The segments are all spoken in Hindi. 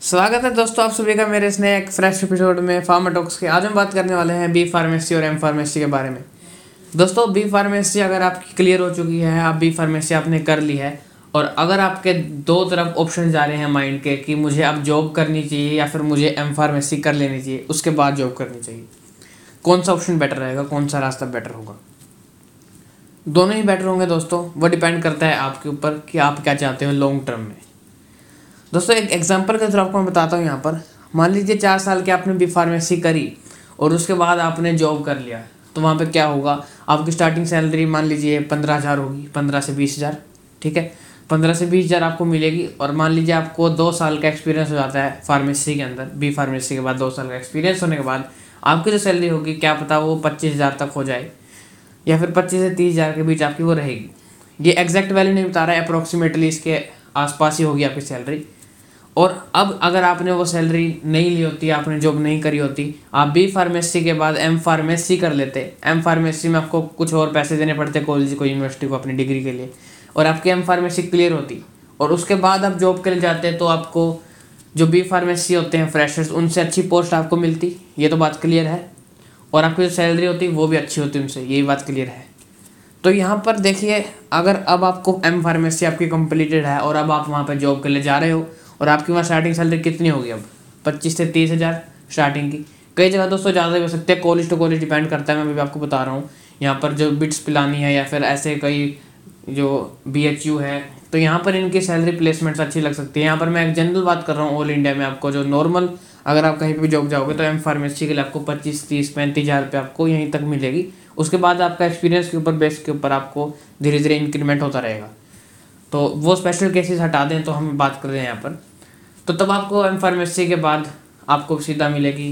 स्वागत है दोस्तों आप सभी का मेरे इस नए एक फ्रेश एपिसोड में फार्मा टॉक्स के। आज हम बात करने वाले हैं बी फार्मेसी और एम फार्मेसी के बारे में। दोस्तों बी फार्मेसी अगर आपकी क्लियर हो चुकी है, आप बी फार्मेसी आपने कर ली है, और अगर आपके दो तरफ़ ऑप्शन जा रहे हैं माइंड के कि मुझे अब जॉब करनी चाहिए या फिर मुझे एम फार्मेसी कर लेनी चाहिए, उसके बाद जॉब करनी चाहिए, कौन सा ऑप्शन बेटर रहेगा, कौन सा रास्ता बेटर होगा? दोनों ही बेटर होंगे दोस्तों, वो डिपेंड करता है आपके ऊपर कि आप क्या चाहते हो लॉन्ग टर्म में। दोस्तों, एक एग्जांपल के थ्रू आपको मैं बताता हूँ यहाँ पर। मान लीजिए चार साल के आपने बी फार्मेसी करी और उसके बाद आपने जॉब कर लिया तो वहाँ पे क्या होगा? आपकी स्टार्टिंग सैलरी मान लीजिए पंद्रह हज़ार होगी, पंद्रह से बीस हज़ार, ठीक है? पंद्रह से बीस हज़ार आपको मिलेगी और मान लीजिए आपको दो साल का एक्सपीरियंस हो जाता है फार्मेसी के अंदर बी फार्मेसी के बाद दो साल का एक्सपीरियंस होने के बाद, आपकी जो सैलरी होगी, क्या पता वो पच्चीस हज़ार तक हो जाए, या फिर पच्चीस से तीस हज़ार के बीच आपकी वो रहेगी। ये एग्जैक्ट वैल्यू नहीं बता रहा है अप्रोक्सीमेटली इसके आसपास ही होगी आपकी सैलरी और अब अगर आपने वो सैलरी नहीं ली होती, आपने जॉब नहीं करी होती, आप बी फार्मेसी के बाद एम फार्मेसी कर लेते। एम फार्मेसी में आपको कुछ और पैसे देने पड़ते कॉलेज को यूनिवर्सिटी को अपनी डिग्री के लिए। और आपकी एम फार्मेसी क्लियर होती। और उसके बाद आप जॉब के लिए जाते तो आपको जो बी फार्मेसी होते हैं फ्रेशर्स उनसे अच्छी पोस्ट आपको मिलती। ये तो बात क्लियर है। और आपकी जो सैलरी होती, वो भी अच्छी होती उनसे। यही बात क्लियर है। तो यहाँ पर देखिए, अगर अब आपको एम फार्मेसी आपकी कंप्लीटेड है और अब आप वहाँ पर जॉब के लिए जा रहे हो और आपकी वहाँ स्टार्टिंग सैलरी कितनी होगी अब? पच्चीस से तीस हज़ार स्टार्टिंग की। कई जगह दोस्तों ज़्यादा भी हो सकते हैं कॉलेज टू कॉलेज डिपेंड करता है, मैं भी आपको बता रहा हूँ। यहाँ पर जो बिट्स पिलानी है या फिर ऐसे कई जो बी एच यू है तो यहाँ पर इनकी सैलरी प्लेसमेंट्स अच्छी लग सकती है। यहाँ पर मैं एक जनरल बात कर रहा हूँ ऑल इंडिया में आपको जो नॉर्मल अगर आप कहीं भी जॉब जाओगे तो एम फार्मेसी के लिए आपको पच्चीस, तीस, पैंतीस हज़ार रुपये आपको यहीं तक मिलेगी। उसके बाद आपका एक्सपीरियंस के ऊपर बेस के ऊपर आपको धीरे धीरे इंक्रीमेंट होता रहेगा। तो वो स्पेशल केसेस हटा दें तो हम बात कर रहे हैं यहाँ पर। तो तब आपको एम फार्मेसी के बाद आपको सीधा मिलेगी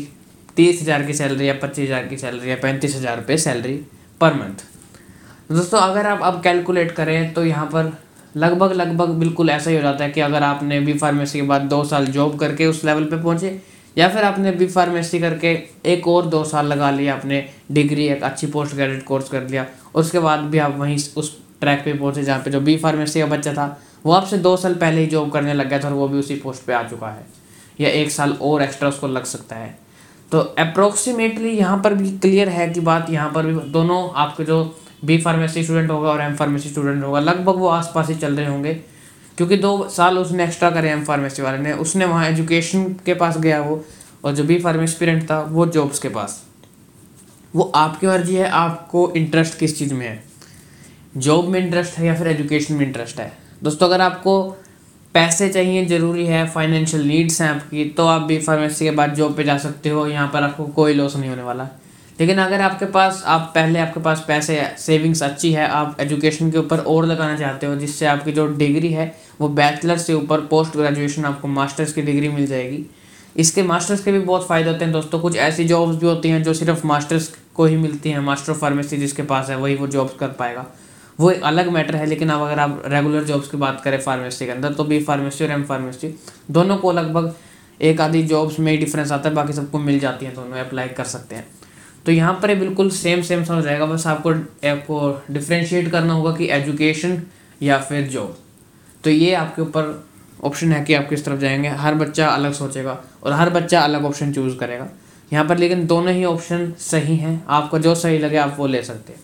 तीस हज़ार की सैलरी या पच्चीस हज़ार की सैलरी या पैंतीस हज़ार रुपये सैलरी पर मंथ दोस्तों, अगर आप अब कैलकुलेट करें तो यहाँ पर लगभग लगभग बिल्कुल ऐसा ही हो जाता है कि अगर आपने बी फार्मेसी के बाद दो साल जॉब करके उस लेवल पे पहुँचे या फिर आपने बी फार्मेसी करके एक और दो साल लगा लिया, आपने डिग्री एक अच्छी पोस्ट ग्रेजुएट कोर्स कर लिया, उसके बाद भी आप वहीं उस ट्रैक पे पहुँचे जहाँ पे जो बी फार्मेसी का बच्चा था वो आपसे दो साल पहले ही जॉब करने लग गया था और वो भी उसी पोस्ट पे आ चुका है। या एक साल और एक्स्ट्रा उसको लग सकता है। तो अप्रोक्सीमेटली यहाँ पर भी क्लियर है कि बात यहाँ पर भी दोनों आपके जो बी फार्मेसी स्टूडेंट होगा और एम फार्मेसी स्टूडेंट होगा, लगभग वो आसपास ही चल रहे होंगे। क्योंकि दो साल उसने एक्स्ट्रा करे एम फार्मेसी वाले ने। उसने वहाँ एजुकेशन के पास गया वो और जो बी फार्मेसी स्टूडेंट था वो जॉब्स के पास। वो आपकी मर्ज़ी है, आपको इंटरेस्ट किस चीज़ में है? जॉब में इंटरेस्ट है या फिर एजुकेशन में इंटरेस्ट है? दोस्तों, अगर आपको पैसे चाहिए, ज़रूरी है फाइनेंशियल नीड्स हैं आपकी तो आप भी फार्मेसी के बाद जॉब पे जा सकते हो। यहाँ पर आपको कोई लॉस नहीं होने वाला। लेकिन अगर आपके पास, आप पहले आपके पास पैसे सेविंग्स अच्छी है, आप एजुकेशन के ऊपर और लगाना चाहते हो, जिससे आपकी जो डिग्री है, वो बैचलर से ऊपर पोस्ट ग्रेजुएशन आपको मास्टर्स की डिग्री मिल जाएगी। इसके मास्टर्स के भी बहुत फ़ायदे होते हैं दोस्तों। कुछ ऐसी जॉब्स भी होती हैं जो सिर्फ़ मास्टर्स को ही मिलती हैं मास्टर ऑफ़ फार्मेसी जिसके पास है, वही वो जॉब्स कर पाएगा। वो एक अलग मैटर है, लेकिन अब अगर आप रेगुलर जॉब्स की बात करें फार्मेसी के अंदर तो बी फार्मेसी और एम फार्मेसी दोनों को लगभग एक आधी जॉब्स में ही डिफरेंस आता है, बाकी सबको मिल जाती हैं, दोनों अप्लाई कर सकते हैं। तो यहाँ पर बिल्कुल सेम सेम समझ जाएगा बस आपको आपको डिफ्रेंशिएट करना होगा कि एजुकेशन या फिर जॉब तो ये आपके ऊपर ऑप्शन है कि आप किस तरफ़ जाएँगे। हर बच्चा अलग सोचेगा और हर बच्चा अलग ऑप्शन चूज़ करेगा। यहाँ पर लेकिन दोनों ही ऑप्शन सही हैं, आपको जो सही लगे आप वो ले सकते हैं।